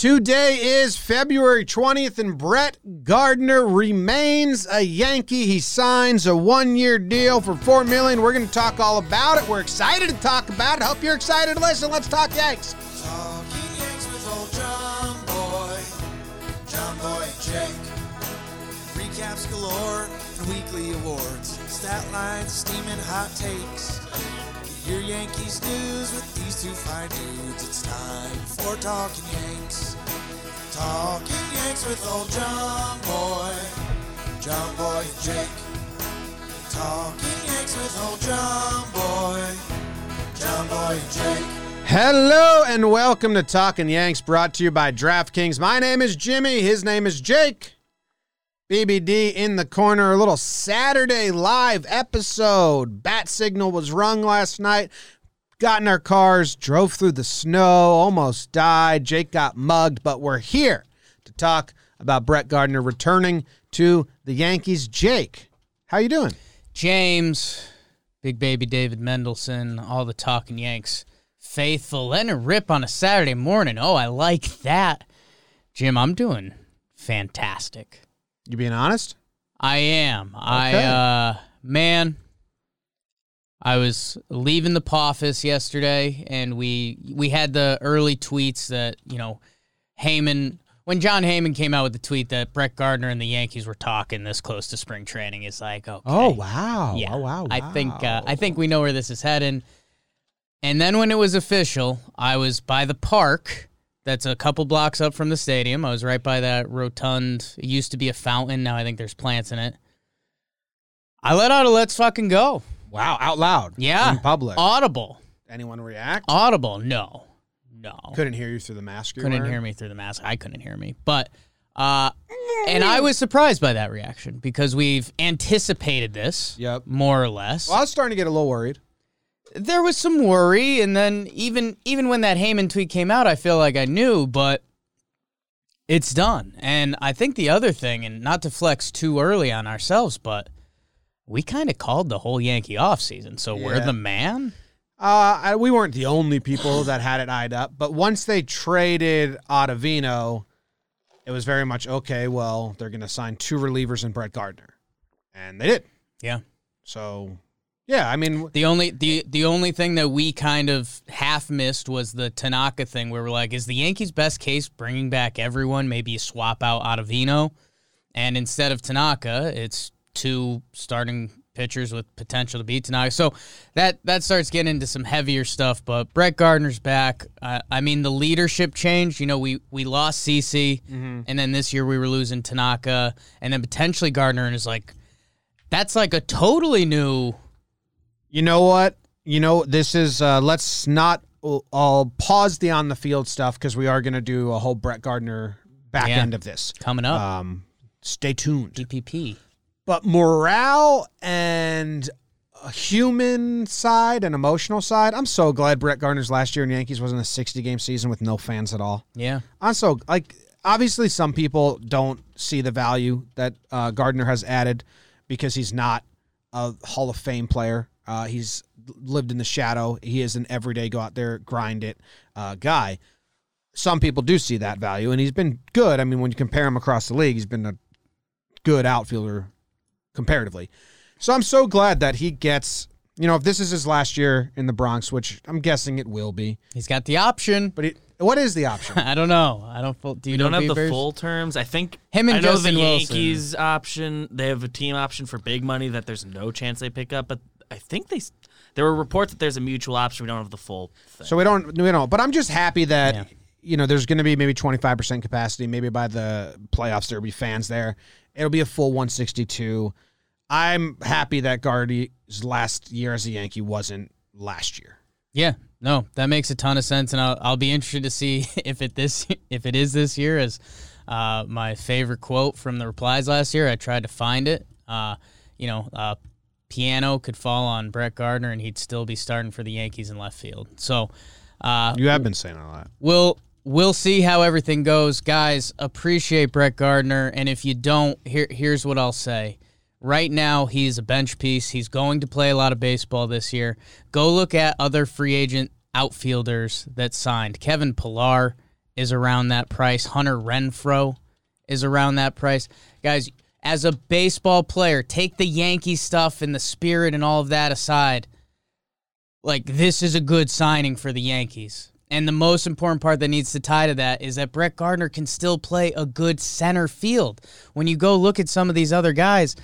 Today is February 20th, and Brett Gardner remains a Yankee. He signs a one-year deal for 4 million. We're going to talk all about it. We're excited to talk about it. Hope you're excited to listen. Let's talk Yanks. Talking Yanks with old John Boy, John Boy Jake. Recaps galore and weekly awards, stat lines, steaming hot takes. Your Yankees news with these two fine dudes. It's time for Talking Yanks. Talking Yanks with old John Boy, John Boy and Jake. Talking Yanks with old John Boy, John Boy and Jake. Hello and welcome to Talking Yanks, brought to you by DraftKings. My name is Jimmy. His name is Jake. BBD in the corner, a little Saturday live episode. Bat signal was rung last night. Got in our cars, drove through the snow, almost died. Jake got mugged, but we're here to talk about Brett Gardner returning to the Yankees. Jake, how you doing? James, Big Baby David Mendelson, all the talking Yanks faithful, it rip on a Saturday morning. Oh, I like that. Jim, I'm doing fantastic. You being honest? I am. Okay. I uh man, I was leaving the office yesterday and we we had the early tweets that, you know, Heyman when Jon Heyman came out with the tweet that Brett Gardner and the Yankees were talking this close to spring training is like, okay. Oh wow! Yeah. Oh, wow! I think uh, I think we know where this is heading. And then when it was official, I was by the park. That's a couple blocks up from the stadium. I was right by that rotund. It used to be a fountain. Now I think there's plants in it. I let out a let's fucking go. wow out loud. Yeah. in public. Audible. Anyone react? Audible. No. No. Couldn't hear you through the mask. you're couldn't wearing? hear me through the mask. I couldn't hear me. But uh and I was surprised by that reaction because we've anticipated this. Yep. More or less. Well, I was starting to get a little worried. There was some worry, and then even even when that Heyman tweet came out, I feel like I knew, but it's done. And I think the other thing, and not to flex too early on ourselves, but we kind of called the whole Yankee offseason, so we're the man. Uh, I, we weren't the only people that had it eyed up, but once they traded Ottavino, it was very much okay. Well, they're going to sign two relievers and Brett Gardner, and they did. Yeah. So, yeah, I mean, The only the the only thing that we kind of half missed was the Tanaka thing, where we're like, is the Yankees' best case bringing back everyone? Maybe you swap out Ottavino, and instead of Tanaka, it's two starting pitchers with potential to beat Tanaka. So that that starts getting into some heavier stuff. But Brett Gardner's back. Uh, I mean, the leadership change. You know, we we lost CC, and then this year we were losing Tanaka, and then potentially Gardner, and is like, that's like a totally new. You know what? You know, this is, uh, let's not, I'll pause the on the field stuff because we are going to do a whole Brett Gardner back Yeah. end of this. Coming up, Um, stay tuned. DPP. but morale and human side and emotional side. I'm so glad Brett Gardner's last year in Yankees wasn't a 60 game season with no fans at all. Yeah. I'm so like obviously some people don't see the value that uh, Gardner has added because he's not a Hall of Fame player. Uh, he's lived in the shadow. He is an everyday go out there grind it uh, guy. Some people do see that value, and he's been good. I mean, when you compare him across the league, he's been a good outfielder comparatively. So I'm so glad that he gets. You know, if this is his last year in the Bronx, which I'm guessing it will be, He's got the option. but it, what is the option? I don't know. I don't. full- Do you We don't know have the full terms. I think Him and I know Justin the Wilson. Yankees option. They have a team option for big money that there's no chance they pick up. But I think they. There were reports that there's a mutual option. We don't have the full. Thing. So we don't, we don't. But I'm just happy that Yeah. you know there's going to be maybe 25 percent capacity. Maybe by the playoffs there'll be fans there. It'll be a full 162. I'm happy that Guardy's last year as a Yankee wasn't last year. Yeah. No, that makes a ton of sense, and I'll, I'll be interested to see if it this if it is this year. As uh, my favorite quote from the replies last year, I tried to find it. Uh, you know, uh, piano could fall on Brett Gardner, and he'd still be starting for the Yankees in left field. So. Uh, You have been saying a lot. We'll we'll see how everything goes, guys. Appreciate Brett Gardner, and if you don't, here here's what I'll say. Right now, he's a bench piece. He's going to play a lot of baseball this year. Go look at other free agent outfielders that signed. Kevin Pillar is around that price. Hunter Renfroe is around that price. Guys, as a baseball player, take the Yankee stuff and the spirit and all of that aside. Like, this is a good signing for the Yankees. And the most important part that needs to tie to that is that Brett Gardner can still play a good center field. When you go look at some of these other guys,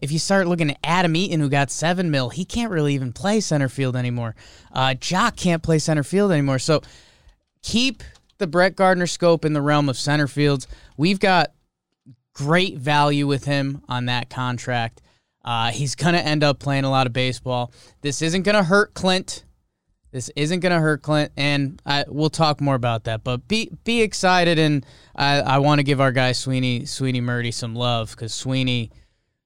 if you start looking at Adam Eaton, who got seven mil, he can't really even play center field anymore. Uh, Joc can't play center field anymore. So keep the Brett Gardner scope in the realm of center fields. We've got great value with him on that contract. Uh, he's going to end up playing a lot of baseball. This isn't going to hurt Clint. This isn't going to hurt Clint, and I, we'll talk more about that. But be be excited, and I, I want to give our guy Sweeny Sweeny Murti some love because Sweeny,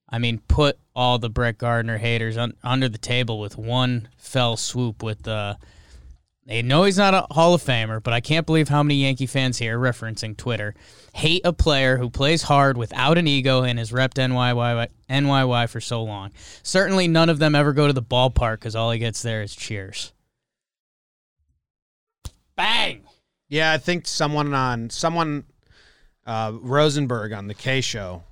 I mean, put all the Brett Gardner haters un, under the table with one fell swoop. With the, they know he's not a Hall of Famer, but I can't believe how many Yankee fans here, referencing Twitter, hate a player who plays hard without an ego and has repped NYY, NYY for so long. Certainly, none of them ever go to the ballpark because all he gets there is cheers. Bang! Yeah, I think someone on someone uh, Rosenberg on the K show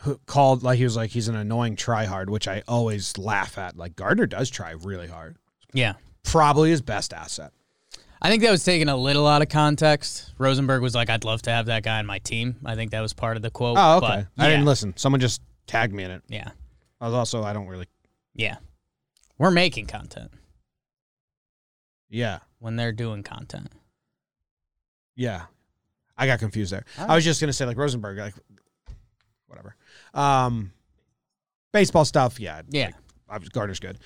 who called like he was like he's an annoying tryhard, which I always laugh at. Like Gardner does try really hard. Yeah. Probably his best asset. I think that was taken a little out of context. Rosenberg was like, I'd love to have that guy on my team. I think that was part of the quote. Oh, okay. but I didn't listen. Someone just tagged me in it. Yeah. I was also I don't really Yeah. We're making content Yeah. when they're doing content. Yeah. I got confused there. All I was just gonna say like Rosenberg, like whatever. Um baseball stuff, yeah. Yeah. Like, obviously Gardner's good.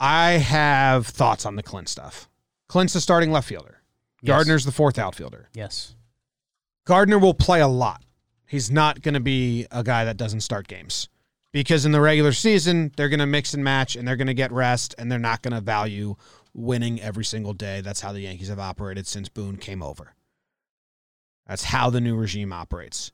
I have thoughts on the Clint stuff. Clint's the starting left fielder. Yes. Gardner's the fourth outfielder. Yes. Gardner will play a lot. He's not going to be a guy that doesn't start games because in the regular season, they're going to mix and match and they're going to get rest and they're not going to value winning every single day. That's how the Yankees have operated since Boone came over. That's how the new regime operates.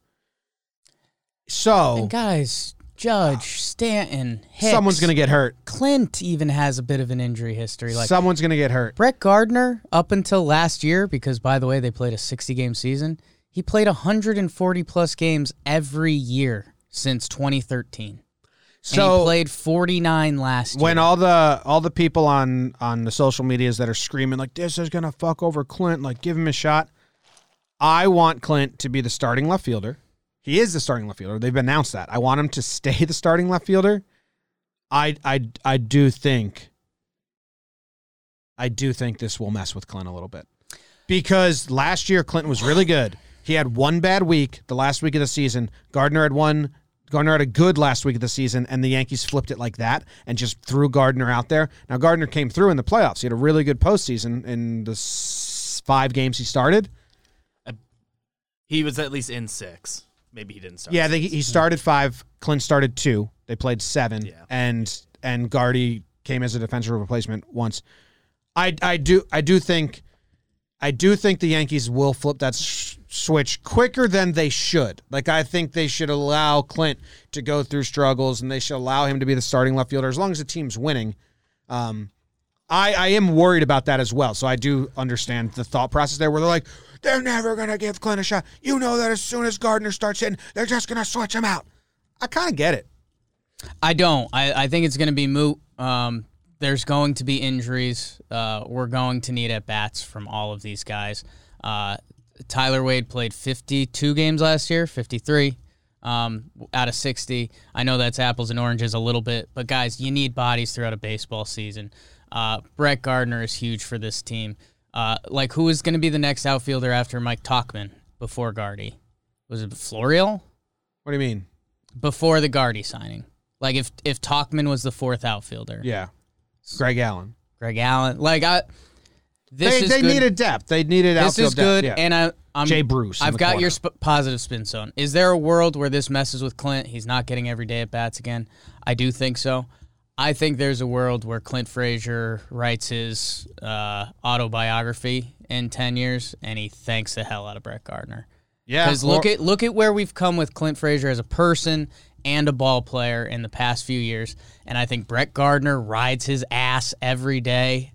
So, And guys, Judge, Stanton, Hicks, someone's going to get hurt. Clint even has a bit of an injury history. Like someone's going to get hurt. Brett Gardner, up until last year, because by the way, they played a 60 game season, he played 140 plus games every year since 2013. and he So, played 49 last year. when year. all the all the people on on the social medias that are screaming like this is gonna fuck over Clint, like give him a shot. I want Clint to be the starting left fielder. He is the starting left fielder. They've announced that. I want him to stay the starting left fielder. I I I do think I do think this will mess with Clint a little bit. Because last year Clinton was really good. He had one bad week the last week of the season. Gardner had one Gardner had a good last week of the season, and the Yankees flipped it like that and just threw Gardner out there. Now Gardner came through in the playoffs. He had a really good postseason in the five games he started. He was at least in six. Maybe he didn't start. Yeah, they, he started five. Clint started two. They played seven, Yeah. and and Guardy came as a defensive replacement once. I I do I do think I do think the Yankees will flip that s- switch quicker than they should. Like I think they should allow Clint to go through struggles, and they should allow him to be the starting left fielder as long as the team's winning. Um, I, I am worried about that as well. So I do understand the thought process there where they're like, they're never going to give Clint a shot. You know that as soon as Gardner starts hitting, they're just going to switch him out. I kind of get it. I don't. I, I think it's going to be moot. Um, there's going to be injuries. Uh, we're going to need at bats from all of these guys. Uh, Tyler Wade played 52 games last year, 53 um, out of 60. I know that's apples and oranges a little bit, but guys, you need bodies throughout a baseball season. Uh, Brett Gardner is huge for this team. Uh, like, who is going to be the next outfielder after Mike Tauchman before Gardy? Was it Florial? What do you mean? Before the Gardy signing. Like, if if Talkman was the fourth outfielder, Yeah. Greg Allen. Greg Allen. Like, I. This they is they good. needed depth. They needed This outfield This is good, depth. Yeah. and I, I'm Jay Bruce I've got your sp- positive spin zone. Is there a world where this messes with Clint? He's not getting every day at bats again. I do think so. I think there's a world where Clint Frazier writes his uh, autobiography in ten years, and he thanks the hell out of Brett Gardner. yeah. Because look at look at where we've come with Clint Frazier as a person and a ball player in the past few years, and I think Brett Gardner rides his ass every day.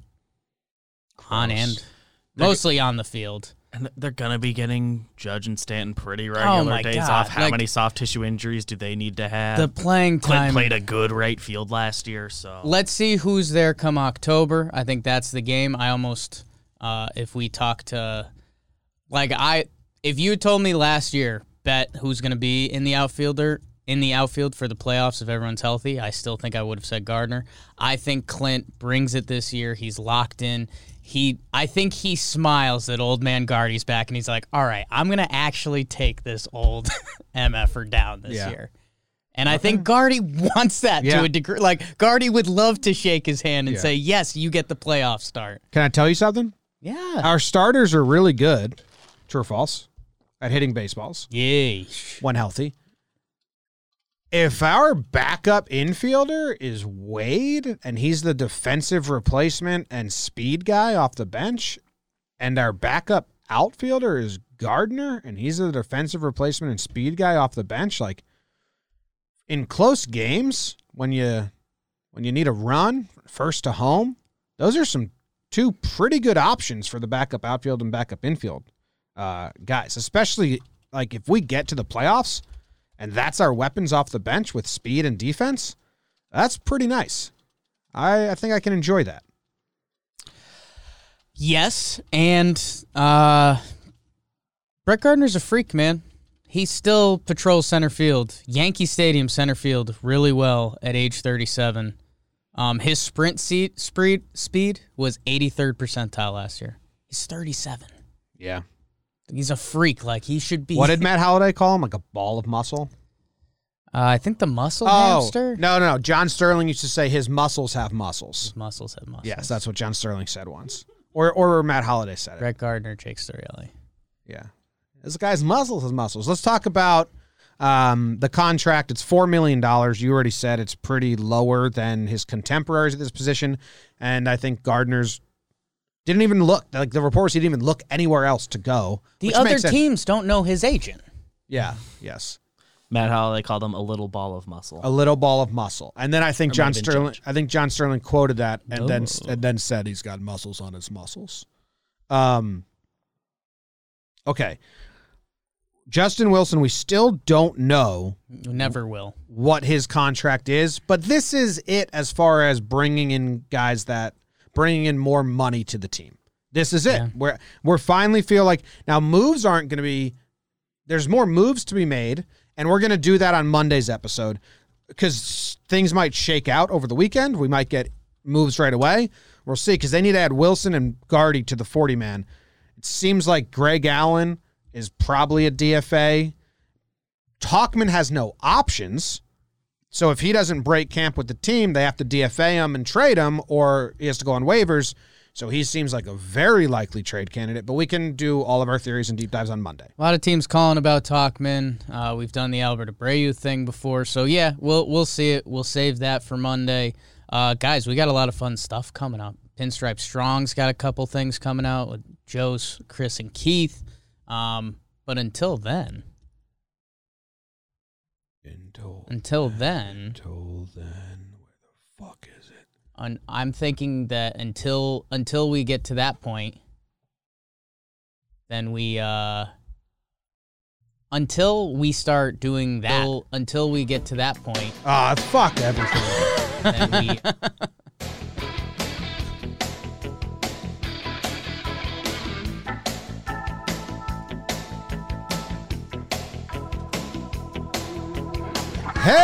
On Gross. end. mostly on the field. And they're gonna be getting Judge and Stanton pretty regular Oh my days God, off. How like- many soft tissue injuries do they need to have? The playing time. Clint played a good right field last year, so Let's see who's there come October. I think that's the game. I almost, uh, if we talk to, like I, if you told me last year, bet who's going to be in the outfielder in the outfield for the playoffs if everyone's healthy, I still think I would have said Gardner. I think Clint brings it this year. He's locked in. He, I think he smiles that old man Guardy's back, and he's like, "All right, I'm gonna actually take this old mf'er down this Yeah. year." And I think eh. Guardy wants that Yeah. to a degree. Like Guardy would love to shake his hand and Yeah. say, "Yes, you get the playoff start." Can I tell you something? Yeah. Our starters are really good. True or false? At hitting baseballs Yay. when healthy. If our backup infielder is Wade and he's the defensive replacement and speed guy off the bench, and our backup outfielder is Gardner and he's the defensive replacement and speed guy off the bench, like in close games when you when you need a run first to home, those are some two pretty good options for the backup outfield and backup infield uh, guys, especially like if we get to the playoffs and that's our weapons off the bench with speed and defense, that's pretty nice. I, I think I can enjoy that. Yes, and uh, Brett Gardner's a freak, man. He still patrols center field, Yankee Stadium center field, really well at age 37. Um, his sprint seat, speed speed was 83rd percentile last year. He's 37. Yeah. He's a freak. Like he should be. What did Matt Holliday call him? Like a ball of muscle? Uh, I think the muscle Oh, hamster. no, no, no. John Sterling used to say his muscles have muscles. His muscles have muscles. Yes, that's what John Sterling said once. Or or Matt Holliday said it. Brett Gardner, Jake Storielli. Yeah. This guy's muscles has muscles. Let's talk about um, the contract. It's $4 million. You already said it's pretty lower than his contemporaries at this position. And I think Gardner's didn't even look. Like the reports, he didn't even look anywhere else to go. The other teams don't know his agent. Yeah. Yes. Matt Holliday called him a little ball of muscle. A little ball of muscle. And then I think Or John might have been Sterling. Judge. I think John Sterling quoted that and then Oh. and then said he's got muscles on his muscles. Um. Okay. Justin Wilson, we still don't know Never will. what his contract is, but this is it as far as bringing in guys that bringing in more money to the team. This is it. Yeah. We're we're finally feel like now moves aren't going to be there's more moves to be made and we're going to do that on Monday's episode cuz things might shake out over the weekend. We might get moves right away. We'll see cuz they need to add Wilson and Guardy to the 40 man. It seems like Greg Allen is probably a DFA. Tauchman has no options. So if he doesn't break camp with the team, they have to DFA him and trade him, or he has to go on waivers. So he seems like a very likely trade candidate. But we can do all of our theories and deep dives on Monday. A lot of teams calling about Tauchman. Uh, we've done the Albert Abreu thing before, so yeah, we'll we'll see it. We'll save that for Monday, uh, guys. We got a lot of fun stuff coming up. Pinstripe Strong's got a couple things coming out with Joe's, Chris, and Keith. Um, but until then, Until, until then, until then, where the fuck is it? un- I'm thinking that until until we get to that point, then we uh until we start doing that until we get to that point, Ah, fuck everything. Hello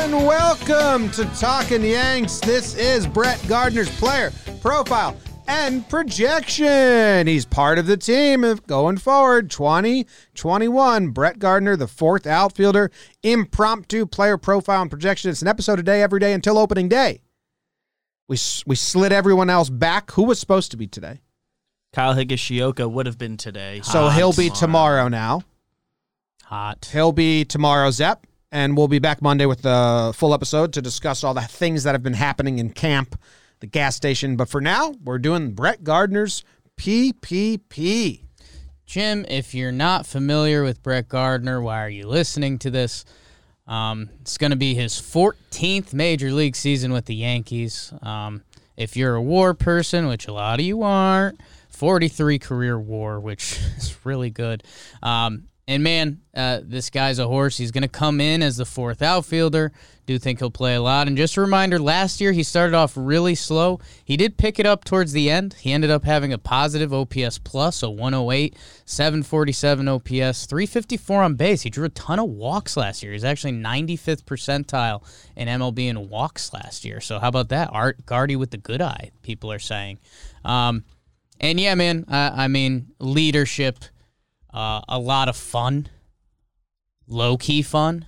and welcome to Talking Yanks. This is Brett Gardner's player profile and projection. He's part of the team of going forward 2021. Brett Gardner, the fourth outfielder, impromptu player profile and projection. It's an episode a day every day until opening day. We, we slid everyone else back. Who was supposed to be today? Kyle Higashioka would have been today. So Hot he'll be tomorrow now. hot. He'll be tomorrow, ep, and we'll be back Monday with the full episode to discuss all the things that have been happening in camp, the gas station. But for now, we're doing Brett Gardner's PPP. Jim, if you're not familiar with Brett Gardner, why are you listening to this? Um, it's going to be his 14th major league season with the Yankees. Um, if you're a war person, which a lot of you aren't, 43 career war, which is really good. Um, and man, uh, this guy's a horse. He's going to come in as the fourth outfielder. Do think he'll play a lot. And just a reminder last year, he started off really slow. He did pick it up towards the end. He ended up having a positive OPS plus, a 108, 747 OPS, 354 on base. He drew a ton of walks last year. He's actually 95th percentile in MLB in walks last year. So how about that? Art Guardy with the good eye, people are saying. Um, and yeah, man, I, I mean, leadership uh, a lot of fun, low key fun.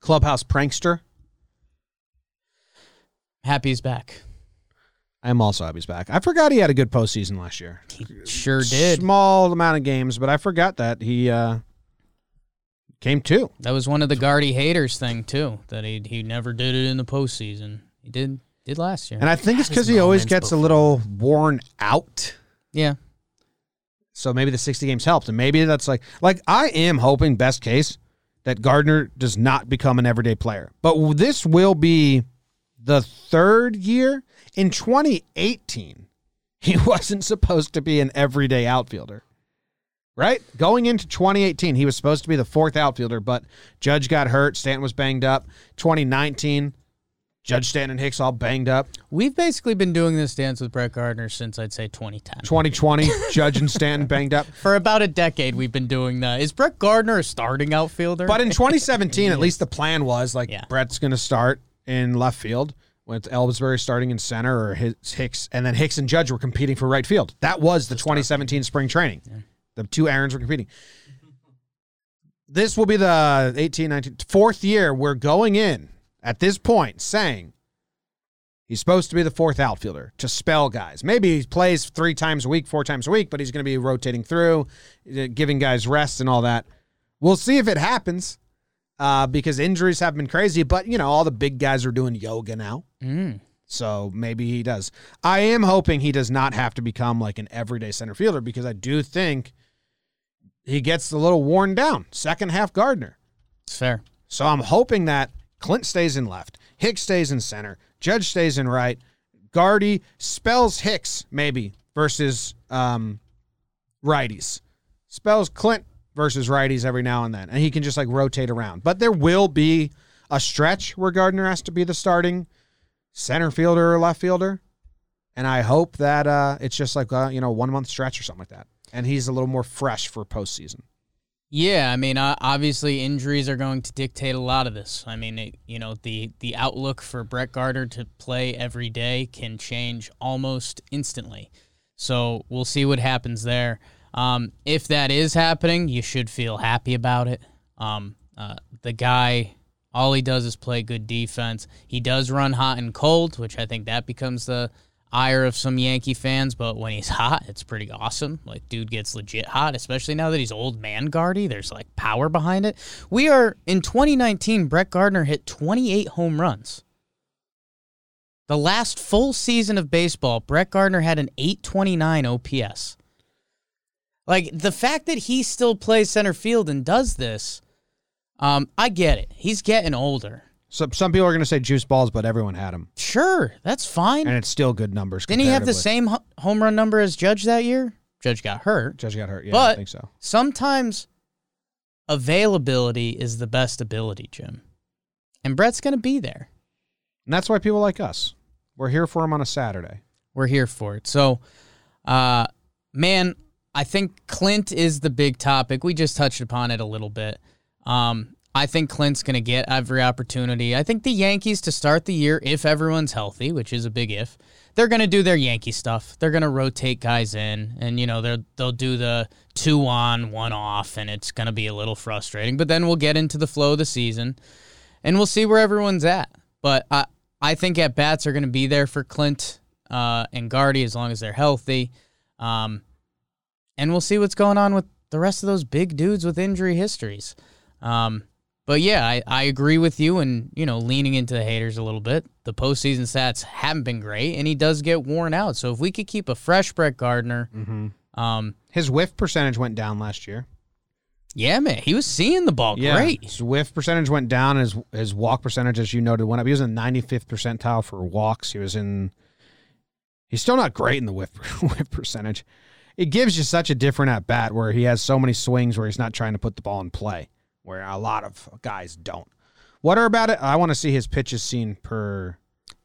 Clubhouse prankster. Happy he's back. I am also happy he's back. I forgot he had a good postseason last year. He sure did. Small amount of games, but I forgot that he uh, came too. That was one of the Guardy haters thing too. That he he never did it in the postseason. He did did last year. And I think it's because he always moments gets a little worn out. Yeah, So maybe the 60 games helped. And maybe that's like, like I am hoping, best case, that Gardner does not become an everyday player. But this will be the third year. In 2018, he wasn't supposed to be an everyday outfielder. Right? Going into 2018, he was supposed to be the fourth outfielder, but Judge got hurt. Stanton was banged up. 2019, Judge Stanton and Hicks all banged up. we've basically been doing this dance with Brett Gardner since I'd say 2010. 2020, Judge and Stanton banged up. For about a decade, we've been doing that. Is Brett Gardner a starting outfielder? But in 2017, at least the plan was like Yeah. Brett's going to start in left field with Ellsbury starting in center or his, Hicks, and then Hicks and Judge were competing for right field. That was the 2017 spring training. The two Aaron's were competing. This will be the 18, 19, fourth year we're going in at this point saying he's supposed to be the fourth outfielder to spell guys. Maybe he plays three times a week, four times a week, but he's going to be rotating through, uh, giving guys rest and all that. We'll see if it happens uh, because injuries have been crazy. But you know, all the big guys are doing yoga now, Mm. so maybe he does. I am hoping he does not have to become like an everyday center fielder because I do think he gets a little worn down. Second half Gardner. It's fair. So I'm hoping that Clint stays in left, Hicks stays in center, Judge stays in right, Guardy spells Hicks maybe versus um, righties, spells Clint versus righties every now and then, and he can just like rotate around. But there will be a stretch where Gardner has to be the starting center fielder or left fielder, and I hope that uh, it's just like uh, you know one month stretch or something like that, and he's a little more fresh for postseason. Yeah, I mean, obviously injuries are going to dictate a lot of this. I mean, it, you know, the the outlook for Brett Gardner to play every day can change almost instantly. So we'll see what happens there. Um, if that is happening, you should feel happy about it. Um, uh, the guy, all he does is play good defense. He does run hot and cold, which I think that becomes the ire of some Yankee fans. But when he's hot, it's pretty awesome. Like, dude gets legit hot, especially now that he's old man Guardy. There's like power behind it. We are in 2019. Brett Gardner hit 28 home runs. The last full season of baseball, Brett Gardner had an 829 OPS. Like the fact that he still plays center field and does this, um, I get it. He's getting older. So some people are going to say juice balls, but everyone had them, Sure, that's fine. and it's still good numbers. Didn't he have the comparatively. same ho- home run number as Judge that year? Judge got hurt. Judge got hurt. Yeah, But- I think so. Sometimes availability is the best ability, Jim. And Brett's going to be there. And that's why people like us. We're here for him on a Saturday. We're here for it. So, uh, man, I think Clint is the big topic. We just touched upon it a little bit. Um, I think Clint's going to get every opportunity. I think the Yankees to start the year, if everyone's healthy, which is a big if, they're going to do their Yankee stuff. They're going to rotate guys in, and you know they're they'll do the two on, one off, and it's going to be a little frustrating. But then we'll get into the flow of the season, and we'll see where everyone's at. But I I think at bats are going to be there for Clint uh, and Guardy as long as they're healthy. Um, and we'll see what's going on with the rest of those big dudes with injury histories. Um, but yeah, I, I agree with you and, you know, leaning into the haters a little bit. The postseason stats haven't been great, and he does get worn out. So if we could keep a fresh Brett Gardner, Mm-hmm. um, His whiff percentage went down last year. Yeah, man, he was seeing the ball great. His whiff percentage went down. His his walk percentage, as you noted, went up. He was in 95th percentile for walks. He was in. He's still not great in the whiff whiff percentage. It gives you such a different at bat where he has so many swings where he's not trying to put the ball in play, where a lot of guys don't. What are about it? I want to see his pitches seen per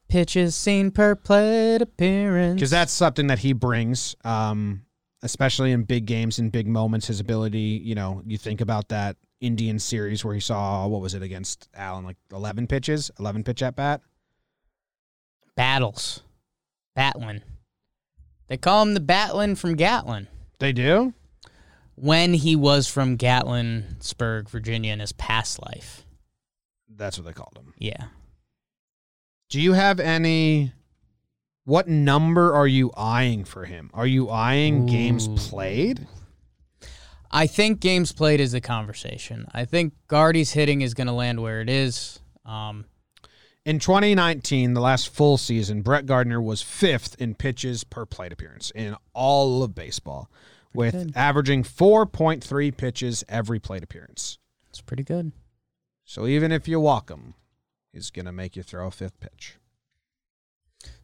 Pitches seen per plate appearance. because that's something that he brings, um, especially in big games and big moments. His ability, you know, you think about that Indian series where he saw what was it against Allen, like eleven pitches, eleven pitch at bat. battles. Batlin. They call him the Batlin from Gatlin. They do. When he was from Gatlinburg, Virginia, in his past life. That's what they called him. Yeah. Do you have any? What number are you eyeing for him? Are you eyeing games played? I think games played is the conversation. I think Guardy's hitting is going to land where it is. Um, In 2019, the last full season, Brett Gardner was fifth in pitches per plate appearance in all of baseball, with good. averaging 4.3 pitches every plate appearance. it's pretty good. So even if you walk him, he's going to make you throw a fifth pitch.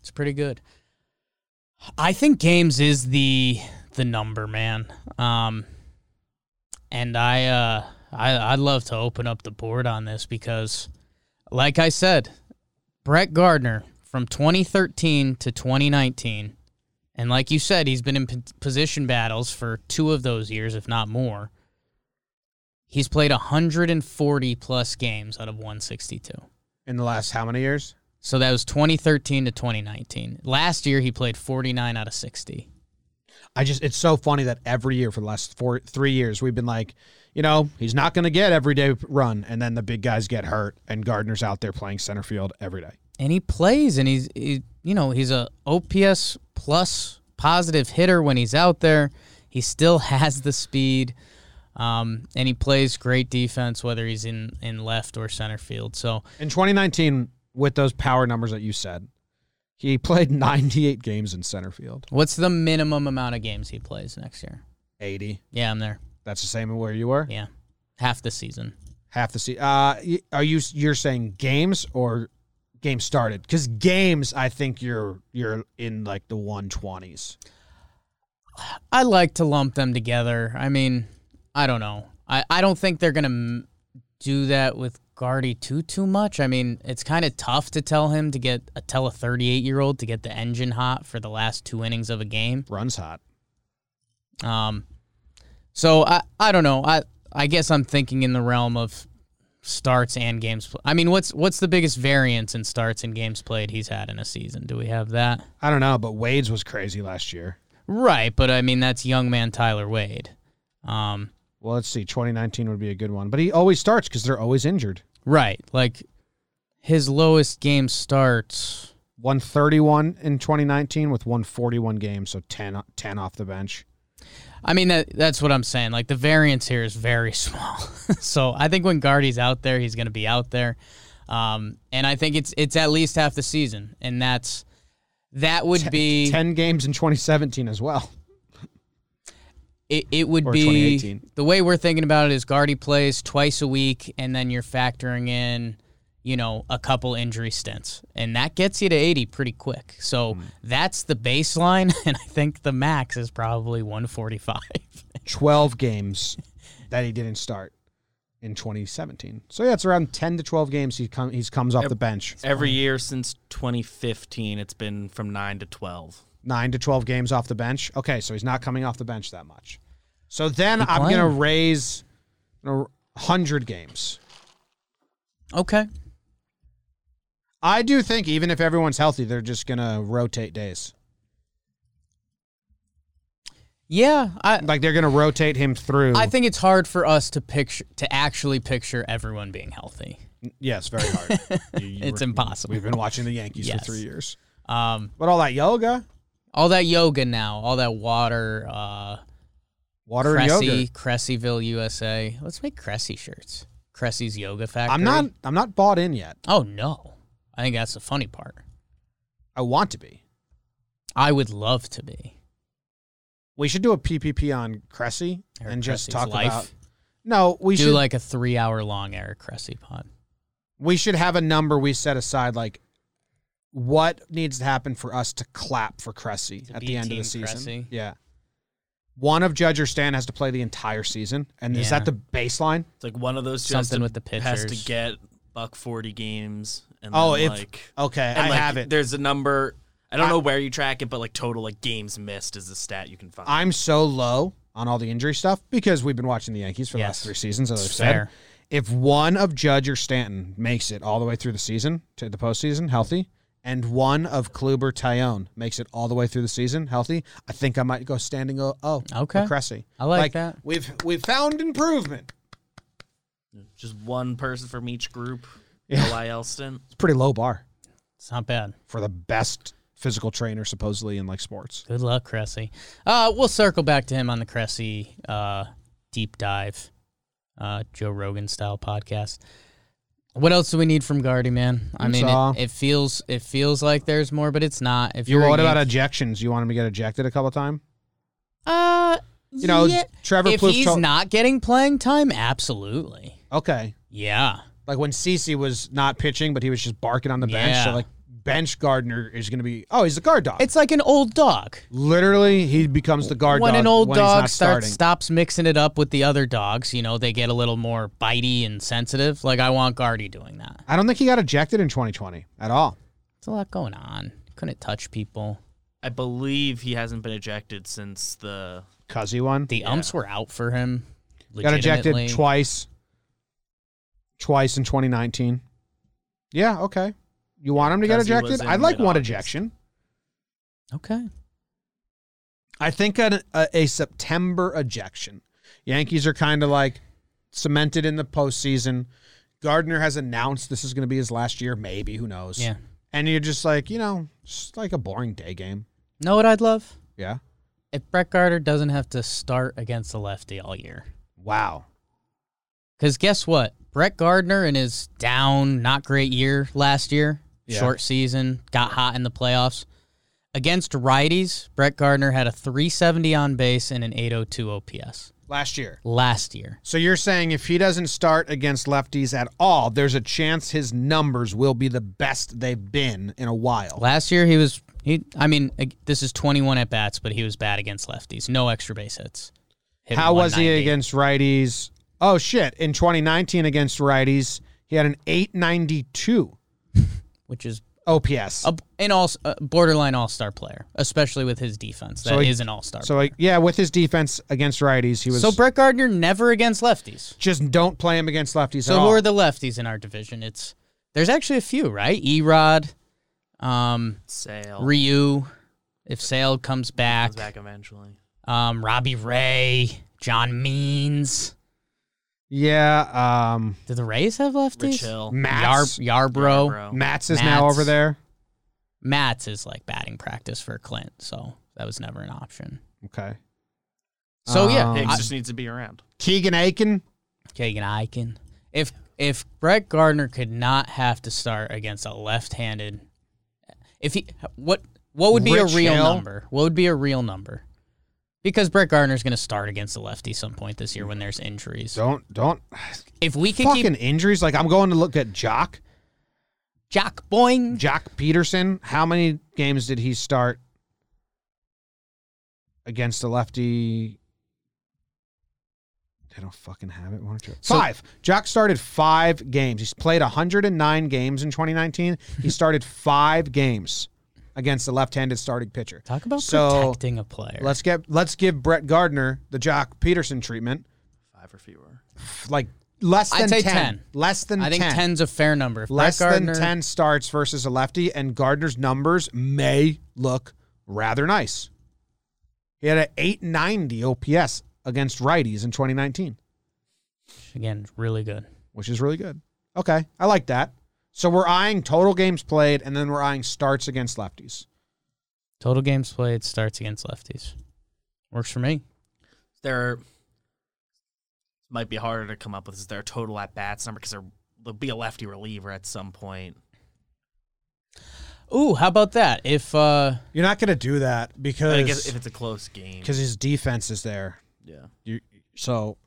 It's pretty good. I think games is the the number, man. Um, and I uh I I'd love to open up the board on this because, like I said, Brett Gardner from 2013 to 2019, and like you said, he's been in p- position battles for two of those years, if not more. He's played 140 plus games out of 162. In the last how many years? So that was 2013 to 2019. Last year he played 49 out of 60. I just it's so funny that every year for the last four three years we've been like, you know, he's not going to get everyday run, and then the big guys get hurt, and Gardner's out there playing center field every day. And he plays and he's he, you know, he's a OPS plus positive hitter when he's out there. He still has the speed. Um, and he plays great defense whether he's in in left or center field. So, In 2019, with those power numbers that you said, he played 98 games in center field. what's the minimum amount of games he plays next year? 80. Yeah, I'm there. That's the same where you were. Yeah. Half the season. Half the season. Uh, are you you're saying games or games started? Because games, I think you're you're in like the 120s. I like to lump them together. I mean, I don't know. I, I don't think they're going to m- do that with Guardy too too much. I mean, it's kind of tough to tell him to get a tell a 38 year old to get the engine hot for the last two innings of a game. Runs hot. Um, so I I don't know. I I guess I'm thinking in the realm of starts and games. Pl- I mean, what's what's the biggest variance in starts and games played he's had in a season? Do we have that? I don't know, but Wade's was crazy last year. Right, but I mean that's young man Tyler Wade. Um, Well, let's see. 2019 would be a good one, but he always starts because they're always injured. Right. Like his lowest game starts. 131 in 2019 with 141 games, so 10, 10 off the bench. I mean that that's what I'm saying. Like the variance here is very small. so I think when Guardy's out there, he's going to be out there. Um, and I think it's it's at least half the season, and that's that would be 10 games in 2017 as well. it, it would or be 2018. the way we're thinking about it is Guardy plays twice a week, and then you're factoring in you know a couple injury stints, and that gets you to 80 pretty quick. So Hmm. that's the baseline, and I think the max is probably 145. 12 games that he didn't start in 2017. So yeah, it's around 10 to 12 games he come he's comes off the bench. Every year since 2015, it's been from 9 to 12. 9 to 12 games off the bench. Okay, so he's not coming off the bench that much. So then Keep I'm going to raise you 100 games. okay. I do think even if everyone's healthy, they're just going to rotate days. Yeah, I Like they're going to rotate him through. I think it's hard for us to picture to actually picture everyone being healthy. yes, very hard. You- you It's were- impossible. We've been watching the Yankees Yes. for 3 years. Um, But all that yoga, all that yoga now, all that water, uh, water and Cressey, yoga. Cresseyville, USA. Let's make Cressey shirts. Cressey's Yoga Factory. I'm not I'm not bought in yet. Oh no, I think that's the funny part. I want to be. I would love to be. We should do a PPP on Cressey Eric and just Cressey's talk life. about No, we should Do should like a three hour long Eric Cressey pod. we should have a number we set aside like what needs to happen for us to clap for Cressey To at the end of the season. Cressey? Yeah. One of Judge or Stan has to play the entire season. And is Yeah. that the baseline? It's like one of those just Something to- with the has to pitchers. get buck forty games. And Oh, then, if like okay, and I like, have it. There's a number. I don't I- know where you track it, but like total like games missed is the stat you can find. I'm so low on all the injury stuff because we've been watching the Yankees for the last three seasons, as I've said. If one of Judge or Stanton makes it all the way through the season to the postseason healthy, and one of Kluber Taillon makes it all the way through the season healthy, I think I might go standing o- oh Okay. Cressey. I like that. We've we've found improvement. just one person from each group. Yeah. Stint. It's a pretty low bar It's not bad. for the best physical trainer supposedly in like sports. Good luck, Cressey. Uh, we'll circle back to him on the Cressey uh, deep dive, uh, Joe Rogan style podcast. What else do we need from Guardy, man? I mean, all. it, it feels it feels like there's more, but it's not. If You you're what about ejections? You want him to get ejected a couple times? uh, You know, yeah. Trevor if Plouffe he's told- not getting playing time, absolutely. Okay. Yeah, Like when CC was not pitching, but he was just barking on the bench. Yeah. So like bench Gardner is going to be. Oh, he's a guard dog. it's like an old dog. literally he becomes the guard when dog an old when dog starts starting. stops mixing it up with the other dogs, you know, they get a little more bitey and sensitive. Like I want Guardy doing that. I don't think he got ejected in 2020 at all. It's a lot going on. Couldn't touch people. I believe he hasn't been ejected since the. Cuz one. The umps were out for him. Got ejected twice. Twice in 2019. Yeah, okay. You want him to get 'Cause he was ejected? in I'd like one mid-August. ejection. Okay. I think an, a, a September ejection. Yankees are kind of like cemented in the postseason. Gardner has announced this is going to be his last year, maybe. Who knows? Yeah. And you're just like, you know, just like a boring day game. Know what I'd love? Yeah. If Brett Gardner doesn't have to start against the lefty all year. Wow. Because guess what? Brett Gardner in his down, not great year last year, Yeah. short season, got hot in the playoffs. Against righties, Brett Gardner had a 370 on base and an 802 OPS Last year. last year. So you're saying if he doesn't start against lefties at all, there's a chance his numbers will be the best they've been in a while. Last year he was he. I mean, this is 21 at bats, but he was bad against lefties. No extra base hits. Hit How was he against righties? Oh shit! In 2019 against righties, he had an 892 Which is OPS. a, an all a borderline all star player, especially with his defense. That So is an all star. So like, yeah, with his defense against righties, he was. So Brett Gardner never against lefties. just don't play him against lefties. So at who all. are the lefties in our division? It's there's actually a few, right? Erod, um, Sale. Ryu, if Sale comes back, Comes back eventually. um, Robbie Ray, John Means. Yeah, um, Do the Rays have lefties? Rich Hill. Matz. Yar, Yarbrough. Yarbrough. Matz is now Matz. over there. Matz is like batting practice for Clint, so that was never an option. Okay. So yeah, Um, Hicks I- just needs to be around. Keegan Akin. Kagan Eichen. If if Brett Gardner could not have to start against a left-handed, if he what what would be Rich a real Hill? number? What would be a real number? Because Brett Gardner's going to start against the lefty some point this year when there's injuries. Don't don't If we can fucking keep injuries. Like I'm going to look at Jock. Jack Boing, Joc Pederson. How many games did he start against the lefty? They don't fucking have it. Why don't you? So- Five. Jock started five games. He's played 109 games in 2019. He started five games against a left-handed starting pitcher. talk about So, protecting a player. Let's get let's give Brett Gardner the Joc Pederson treatment. Five or fewer. Like less I'd than say 10. 10. Less than I think 10. 10's a fair number. If less Gardner, than 10 starts versus a lefty, and Gardner's numbers may look rather nice. He had an 890 OPS against righties in 2019, again, really good. which is really good. Okay, I like that. So we're eyeing total games played, and then we're eyeing starts against lefties. Total games played starts against lefties. Works for me. There might be harder to come up with. Is there a total at bats number? Because there'll be a lefty reliever at some point. Ooh, how about that? If uh You're not going to do that I guess because if it's a close game. because his defense is there. Yeah. You so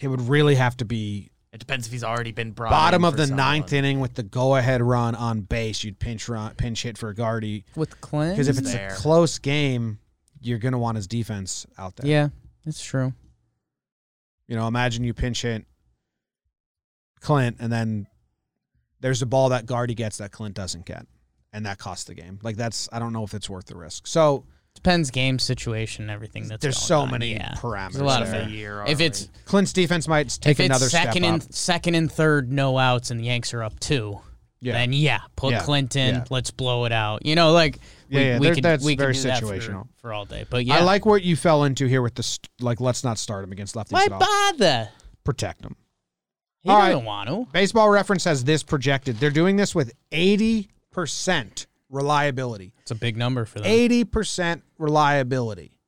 It would really have to be It depends if he's already been brought. bottom in of the someone. ninth inning with the go-ahead run on base. You'd pinch run, pinch hit for Guardy with Clint. because if it's there. a close game, you're gonna want his defense out there. yeah, it's true. You know, imagine you pinch hit Clint, and then there's a ball that Guardy gets that Clint doesn't get, and that costs the game. Like that's I don't know if it's worth the risk. So Depends game situation, everything that's there's so on. many yeah. parameters. There's a lot of there. year. If it's Clint's defense might take if it's another second step and up. second and third, no outs, and the Yanks are up two, Yeah. then yeah, put Yeah. Clinton. Yeah. Let's blow it out. You know, like Yeah, we, yeah, we there- could that's we very that for- situational. for, all day. But yeah, I like what you fell into here with this. Like, let's not start him against lefties why at all. bother? Protect him. He All doesn't right. want to. Baseball Reference has this projected. They're doing this with eighty percent reliability. It's a big number for them. Eighty percent reliability.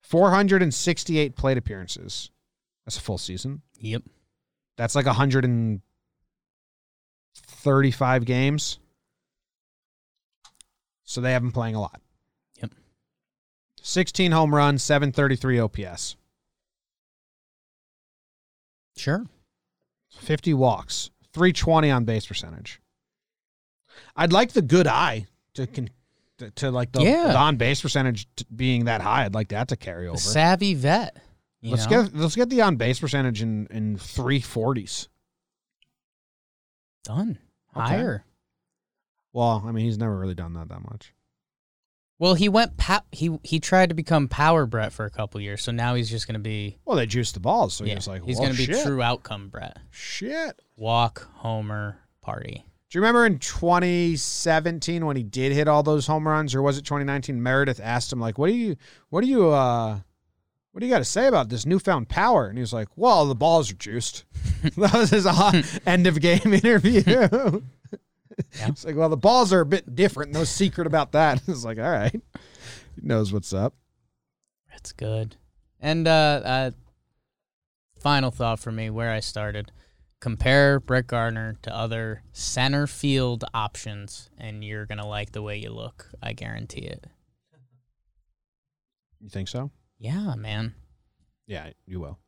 Four hundred and sixty-eight plate appearances. That's a full season. Yep. That's like hundred and thirty-five games. So they have been playing a lot. Yep. 16 home runs, 733 OPS, Sure. 50 walks, 320 on base percentage. I'd like the good eye to con- to, to like the, Yeah. the on base percentage t- being that high. I'd like that to carry over. The savvy vet. you let's know? get let's get the on base percentage in in 340s. done. Okay. Higher. Well, I mean, he's never really done that that much. Well, he went. Pa- he he tried to become power Brett for a couple years, so now he's just going to be. Well, they juiced the balls, so yeah, he was like, he's "Well, going to be shit, true outcome Brett. Shit. Walk, homer, party. Do you remember in 2017 when he did hit all those home runs, or was it 2019? Meredith asked him like, "What do you, what do you, uh, what do you got to say about this newfound power?" And he was like, "Well, the balls are juiced." that was his end of game interview. It's like, well, the balls are a bit different. No secret about that. It's like, all right, he knows what's up. That's good. And uh, uh, final thought for me, where I started: compare Brett Gardner to other center field options, and you're gonna like the way you look. I guarantee it. You think so? Yeah, man. Yeah, you will.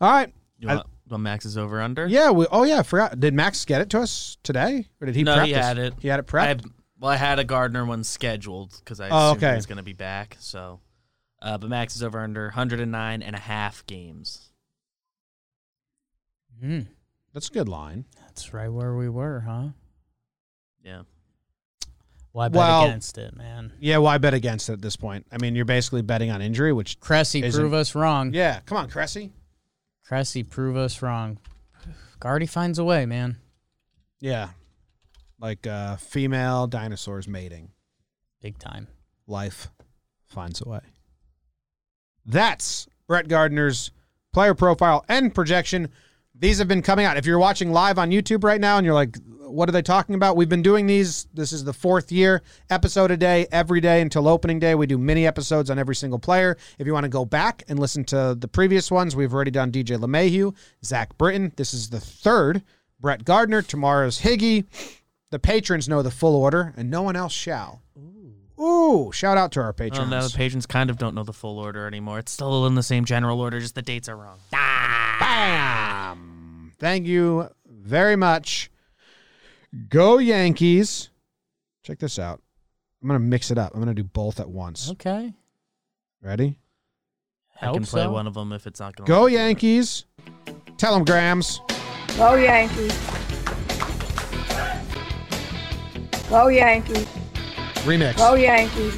All right. You I- want, want Max's over under? Yeah. We, oh yeah. Forgot. Did Max get it to us today, or did he? No, prep he this? had it. He had it I prepped. had, well, I had a Gardner one scheduled because I Oh, assumed okay. he was going to be back. So, uh, but Max is over under 109 and a half games. Hmm. That's a good line. That's right where we were, huh? Yeah. Why bet Well- against it, man? Yeah, why bet against it at this point? I mean, you're basically betting on injury, which Cressey, prove us wrong. yeah, come on, Cressey. Cressey, prove us wrong. Guardy finds a way, man. Yeah, like uh, female dinosaurs mating, Big time. life finds a way. That's Brett Gardner's player profile and projection. These have been coming out. If you're watching live on YouTube right now and you're like, what are they talking about? We've been doing these. This is the fourth year, episode a day, every day until opening day. We do mini episodes on every single player. If you want to go back and listen to the previous ones, we've already done DJ LeMahieu, Zach Britton. This is the third. Brett Gardner. Tomorrow's Higgy. The patrons know the full order, and no one else shall. Ooh, Ooh shout out to our Oh, patrons. no, the patrons kind of don't know the full order anymore. It's still in the same general order, just the dates are wrong. Ah! Bam! Thank you very much. Go Yankees. Check this out. I'm going to mix it up. I'm going to do both at once. Okay. Ready? I Hope can play so. one of them if it's not going to Go Yankees. Tell them, Grams. Go Yankees. Go Yankees. Remix. Go Yankees.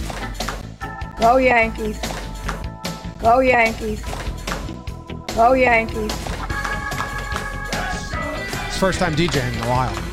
Go Yankees. Go Yankees. Go Yankees. First time DJing in a while.